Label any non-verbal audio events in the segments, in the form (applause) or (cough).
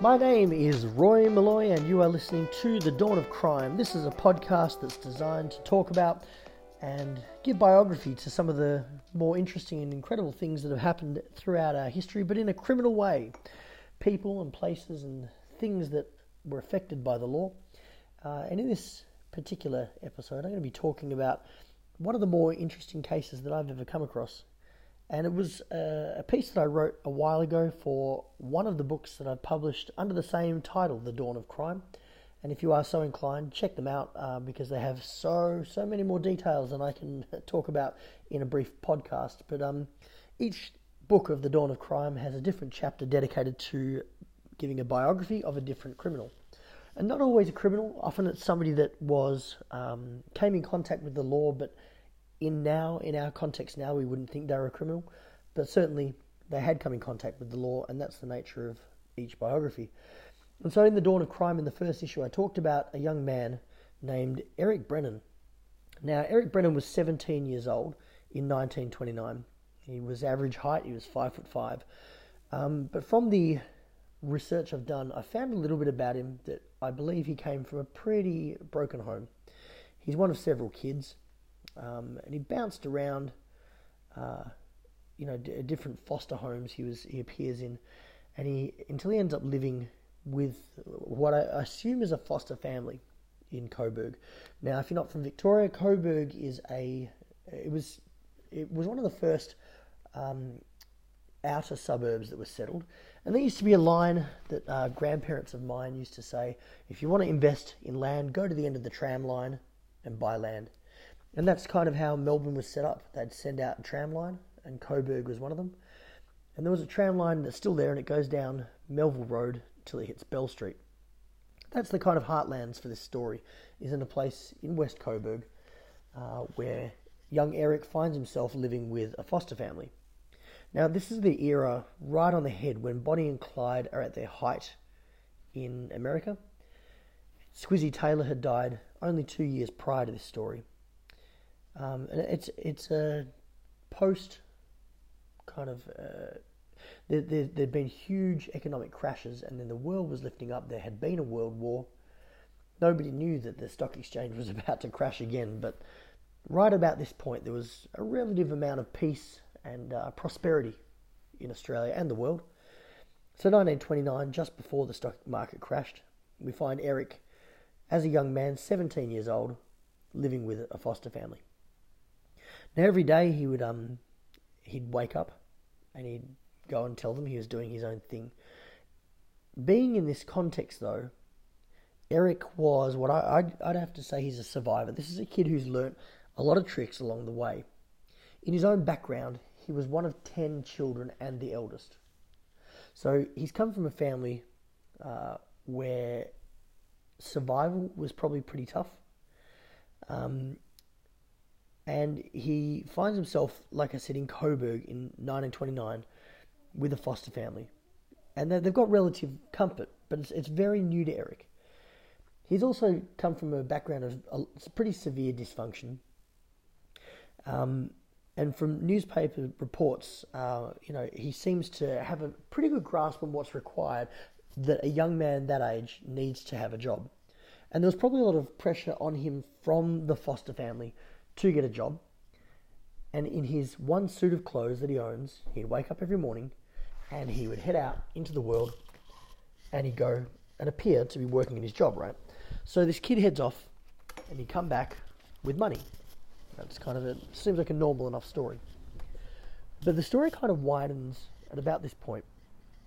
My name is Roy Maloy, and you are listening to The Dawn of Crime. This is a podcast that's designed to talk about and give biography to some of the more interesting and incredible things that have happened throughout our history, but in a criminal way. People and places and things that were affected by the law. Uh, and in this particular episode, I'm going to be talking about one of the more interesting cases that I've ever come across and it was a, a, piece that I wrote a while ago for one of the books that I've published under the same title, The Dawn of Crime. And if you are so inclined, check them out uh, because they have so so many more details than I can (laughs) talk about in a brief podcast. But um, each book of The Dawn of Crime has a different chapter dedicated to giving a biography of a different criminal. And not always a criminal. Often it's somebody that was um, came in contact with the law, but in now, in our context now, we wouldn't think they were a criminal, but certainly they had come in contact with the law, and that's the nature of each biography. And so, in The Dawn of Crime, in the first issue, I talked about a young man named Eric Brennan. Now, Eric Brennan was 17 years old in 1929. He was average height, he was 5 foot 5. Um, but from the research I've done, I found a little bit about him that I believe he came from a pretty broken home. He's one of several kids. Um, and he bounced around, uh, you know, d- different foster homes he was he appears in, and he until he ends up living with what I assume is a foster family in Coburg. Now, if you're not from Victoria, Coburg is a it was it was one of the first um, outer suburbs that was settled. And there used to be a line that uh, grandparents of mine used to say: if you want to invest in land, go to the end of the tram line and buy land. And that's kind of how Melbourne was set up. They'd send out a tram line, and Coburg was one of them. And there was a tram line that's still there, and it goes down Melville Road till it hits Bell Street. That's the kind of heartlands for this story, is in a place in West Coburg uh, where young Eric finds himself living with a foster family. Now, this is the era right on the head when Bonnie and Clyde are at their height in America. Squizzy Taylor had died only two years prior to this story. Um, and it's it's a post kind of uh, there, there there'd been huge economic crashes, and then the world was lifting up. There had been a world war. Nobody knew that the stock exchange was (laughs) about to crash again, but right about this point, there was a relative amount of peace and uh, prosperity in Australia and the world. So, 1929, just before the stock market crashed, we find Eric, as a young man, 17 years old, living with a foster family. Now every day he would um he'd wake up and he'd go and tell them he was doing his own thing. Being in this context though, Eric was what I, I'd, I'd have to say he's a survivor. This is a kid who's learnt a lot of tricks along the way. In his own background, he was one of ten children and the eldest. So he's come from a family uh, where survival was probably pretty tough. Um, and he finds himself, like I said, in Coburg in 1929 with a foster family. And they've got relative comfort, but it's, it's very new to Eric. He's also come from a background of a pretty severe dysfunction. Um, and from newspaper reports, uh, you know, he seems to have a pretty good grasp on what's required that a young man that age needs to have a job. And there was probably a lot of pressure on him from the foster family to get a job. And in his one suit of clothes that he owns, he'd wake up every morning and he would head out into the world and he'd go and appear to be working in his job, right? So this kid heads off and he'd come back with money. That's kind of a seems like a normal enough story. But the story kind of widens at about this point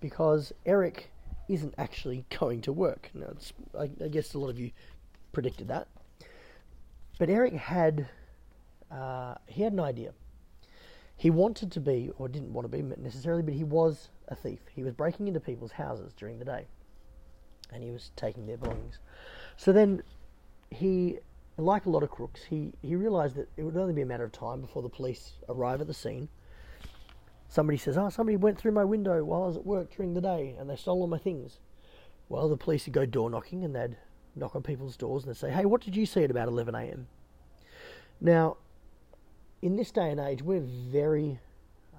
because Eric isn't actually going to work. Now, I, I guess a lot of you predicted that. But Eric had uh, he had an idea. He wanted to be, or didn't want to be necessarily, but he was a thief. He was breaking into people's houses during the day and he was taking their belongings. So then he, like a lot of crooks, he, he realized that it would only be a matter of time before the police arrive at the scene. Somebody says, Oh, somebody went through my window while I was at work during the day and they stole all my things. Well, the police would go door knocking and they'd knock on people's doors and they'd say, Hey, what did you see at about 11 a.m.? Now, in this day and age, we're very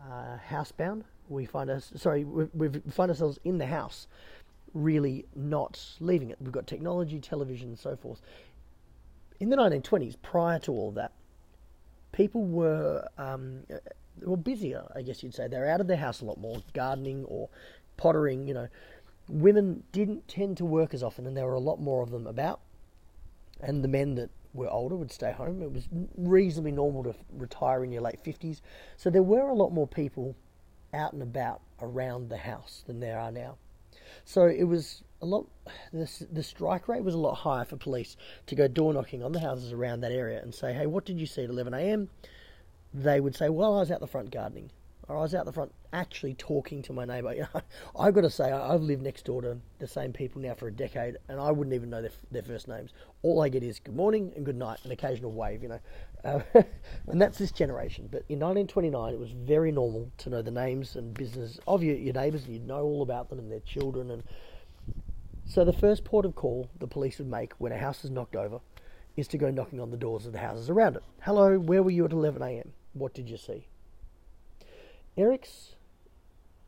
uh, housebound. We find us sorry, we, we find ourselves in the house really not leaving it. We've got technology, television, and so forth. In the 1920s, prior to all that, people were um, were busier, I guess you'd say. They were out of their house a lot more, gardening or pottering. You know, women didn't tend to work as often, and there were a lot more of them about. And the men that were older would stay home. It was reasonably normal to retire in your late 50s. So there were a lot more people out and about around the house than there are now. So it was a lot. The, the strike rate was a lot higher for police to go door knocking on the houses around that area and say, "Hey, what did you see at 11 a.m.?" They would say, "Well, I was out the front gardening." Or I was out the front actually talking to my neighbour. (laughs) You know, I've got to say, I've lived next door to the same people now for a decade, and I wouldn't even know their, their first names. All I get is good morning and good night, an occasional wave, you know. Uh, (laughs) and that's this generation. But in 1929, it was very normal to know the names and business of your, your neighbours, and you'd know all about them and their children. And so the first port of call the police would make when a house is knocked over is to go knocking on the doors of the houses around it. Hello, where were you at 11 a.m.? What did you see? Eric's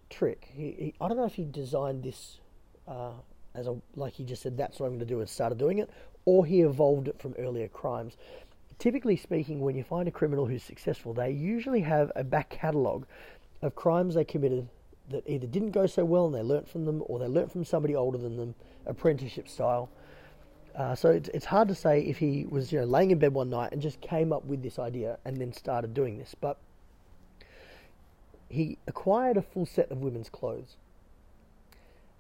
trick, he, he, I don't know if he designed this uh, as a, like he just said, that's what I'm going to do and started doing it, or he evolved it from earlier crimes. Typically speaking, when you find a criminal who's successful, they usually have a back catalogue of crimes they committed that either didn't go so well and they learnt from them, or they learnt from somebody older than them, apprenticeship style. Uh, so it's, it's hard to say if he was you know laying in bed one night and just came up with this idea and then started doing this. But he acquired a full set of women's clothes.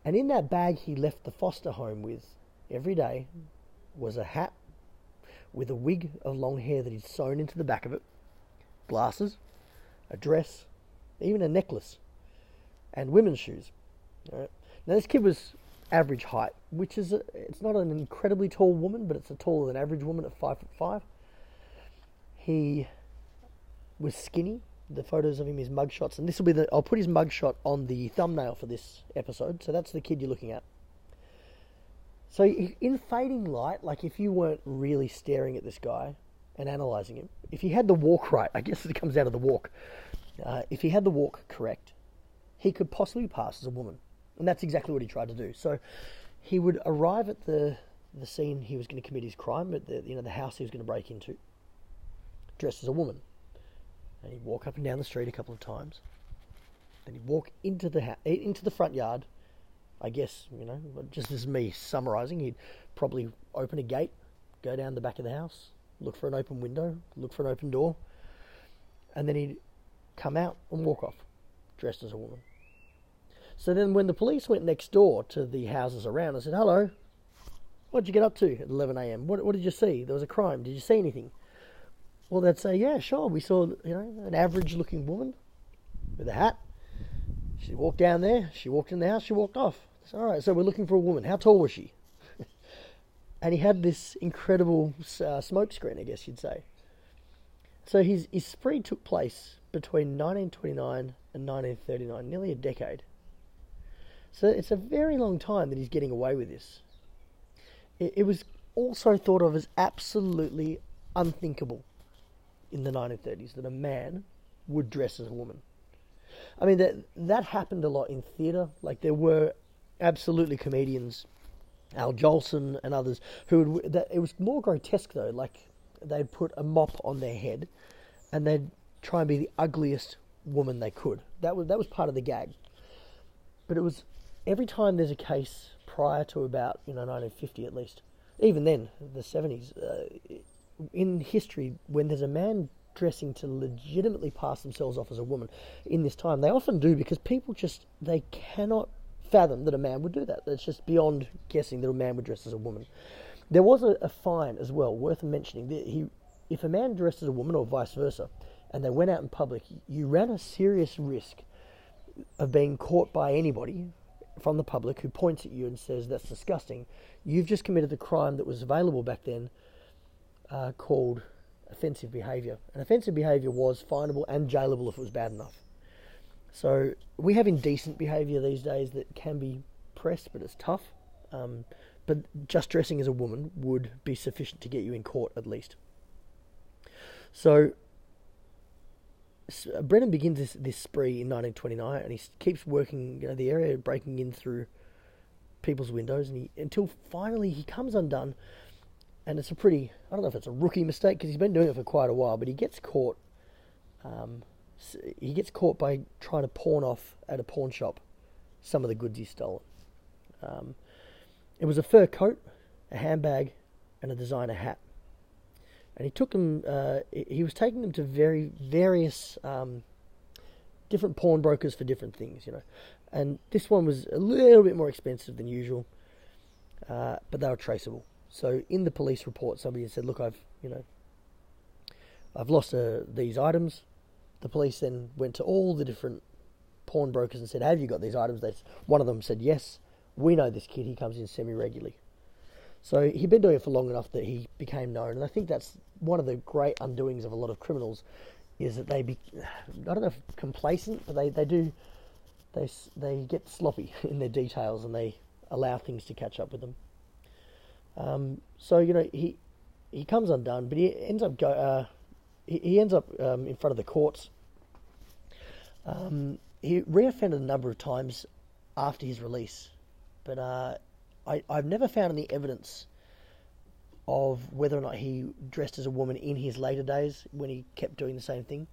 And in that bag he left the foster home with every day was a hat with a wig of long hair that he'd sewn into the back of it, glasses, a dress, even a necklace, and women's shoes. Right. Now this kid was average height, which is a, it's not an incredibly tall woman, but it's a taller than average woman at five foot five. He was skinny, the photos of him, his mugshots, and this will be the. I'll put his mugshot on the thumbnail for this episode. So that's the kid you're looking at. So in fading light, like if you weren't really staring at this guy and analysing him, if he had the walk right, I guess it comes out of the walk. Uh, if he had the walk correct, he could possibly pass as a woman, and that's exactly what he tried to do. So he would arrive at the the scene he was going to commit his crime, at the you know the house he was going to break into, dressed as a woman. And he'd walk up and down the street a couple of times. Then he'd walk into the ha- eh, into the front yard. I guess you know, just as me summarising, he'd probably open a gate, go down the back of the house, look for an open window, look for an open door, and then he'd come out and walk off, dressed as a woman. So then, when the police went next door to the houses around and said, "Hello, what did you get up to at 11 a.m.? What, what did you see? There was a crime. Did you see anything?" Well, they'd say, yeah, sure. We saw, you know, an average-looking woman with a hat. She walked down there. She walked in the house. She walked off. All right. So we're looking for a woman. How tall was she? (laughs) and he had this incredible uh, smoke screen, I guess you'd say. So his his spree took place between 1929 and 1939, nearly a decade. So it's a very long time that he's getting away with this. It, it was also thought of as absolutely unthinkable in the 1930s that a man would dress as a woman. I mean that that happened a lot in theatre. Like there were absolutely comedians, Al Jolson and others who would. That, it was more grotesque though. Like they'd put a mop on their head, and they'd try and be the ugliest woman they could. That was that was part of the gag. But it was every time there's a case prior to about you know 1950 at least. Even then, the 70s, uh, in history, when there's a man dressing to legitimately pass themselves off as a woman in this time, they often do because people just they cannot fathom that a man would do that. It's just beyond guessing that a man would dress as a woman. There was a, a fine as well worth mentioning. He, if a man dressed as a woman or vice versa, and they went out in public, you ran a serious risk of being caught by anybody from the public who points at you and says that's disgusting. You've just committed a crime that was available back then uh, called offensive behaviour. And offensive behaviour was finable and jailable if it was bad enough. So we have indecent behaviour these days that can be pressed, but it's tough. Um, but just dressing as a woman would be sufficient to get you in court at least. So Brennan begins this, this spree in 1929, and he keeps working you know, the area, breaking in through people's windows, and he until finally he comes undone, and it's a pretty I don't know if it's a rookie mistake because he's been doing it for quite a while, but he gets caught. Um, he gets caught by trying to pawn off at a pawn shop some of the goods he's stolen. Um, it was a fur coat, a handbag, and a designer hat. And he took them. Uh, he was taking them to very various um, different pawnbrokers for different things, you know. And this one was a little bit more expensive than usual, uh, but they were traceable. So in the police report, somebody said, "Look, I've you know, I've lost uh, these items." The police then went to all the different pawnbrokers and said, "Have you got these items?" They, one of them said, "Yes, we know this kid. He comes in semi regularly." So he'd been doing it for long enough that he became known, and I think that's one of the great undoings of a lot of criminals is that they be (sighs) I don't know if complacent, but they, they do they they get sloppy (laughs) in their details and they allow things to catch up with them. Um, so you know he he comes undone, but he ends up go uh, he, he ends up um, in front of the courts. Um, he reoffended a number of times after his release, but uh, I, I've never found any evidence of whether or not he dressed as a woman in his later days when he kept doing the same thing.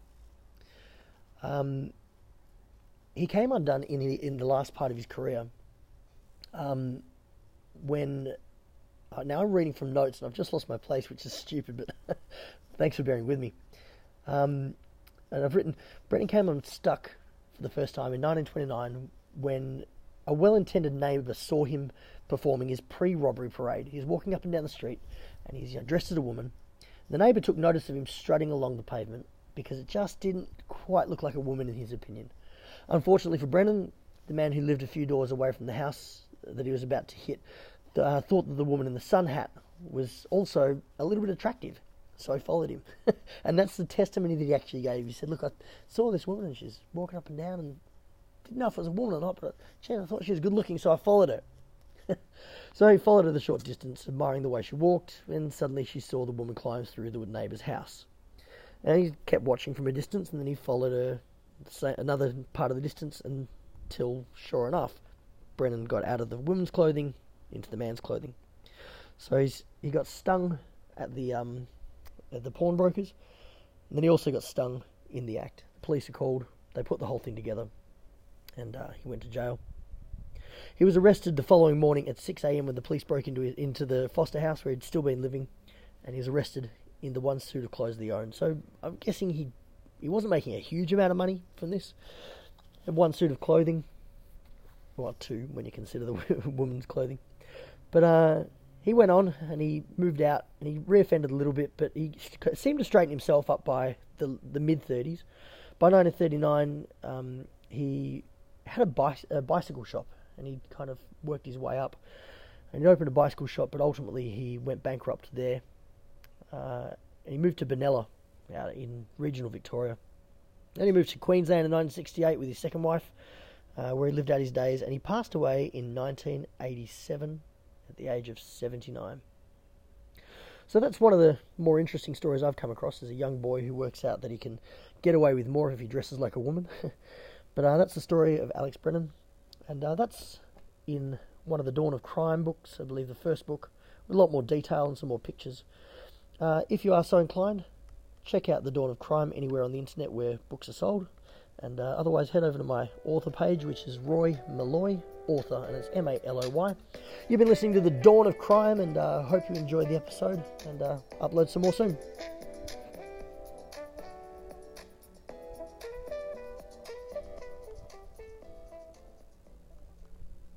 Um, he came undone in the, in the last part of his career um, when. Uh, now I'm reading from notes and I've just lost my place, which is (laughs) stupid, but (laughs) thanks for bearing with me. Um, and I've written Brennan came unstuck for the first time in 1929 when a well intended neighbour saw him performing his pre robbery parade. He's walking up and down the street and he's you know, dressed as a woman. The neighbour took notice of him strutting along the pavement because it just didn't quite look like a woman in his opinion. Unfortunately for Brennan, the man who lived a few doors away from the house that he was about to hit uh, thought that the woman in the sun hat was also a little bit attractive. So I followed him. (laughs) and that's the testimony that he actually gave. He said, Look, I saw this woman and she's walking up and down and didn't know if it was a woman or not, but I thought she was good looking, so I followed her. (laughs) so he followed her the short distance, admiring the way she walked, and suddenly she saw the woman climb through the neighbour's house. And he kept watching from a distance, and then he followed her another part of the distance until, sure enough, Brennan got out of the woman's clothing into the man's clothing. So he's he got stung at the um, at the pawnbrokers, and then he also got stung in the act. The police are called. They put the whole thing together and uh, he went to jail. He was arrested the following morning at 6 a.m. when the police broke into his, into the foster house where he'd still been living, and he was arrested in the one suit of clothes that he owned. So I'm guessing he he wasn't making a huge amount of money from this. And one suit of clothing, well, two when you consider the (laughs) woman's clothing. But uh, he went on and he moved out and he reoffended a little bit, but he seemed to straighten himself up by the the mid 30s. By 1939, um, he had a, bicy- a bicycle shop and he kind of worked his way up. And he opened a bicycle shop, but ultimately he went bankrupt there. Uh, and he moved to Benalla, out in regional Victoria. Then he moved to Queensland in 1968 with his second wife, uh, where he lived out his days, and he passed away in 1987 at the age of 79. So that's one of the more interesting stories I've come across as a young boy who works out that he can get away with more if he dresses like a woman. (laughs) But uh, that's the story of Alex Brennan, and uh, that's in one of the Dawn of Crime books, I believe the first book, with a lot more detail and some more pictures. Uh, if you are so inclined, check out the Dawn of Crime anywhere on the internet where books are sold, and uh, otherwise head over to my author page, which is Roy Maloy, author, and it's M A L O Y. You've been listening to the Dawn of Crime, and I uh, hope you enjoyed the episode, and uh, upload some more soon.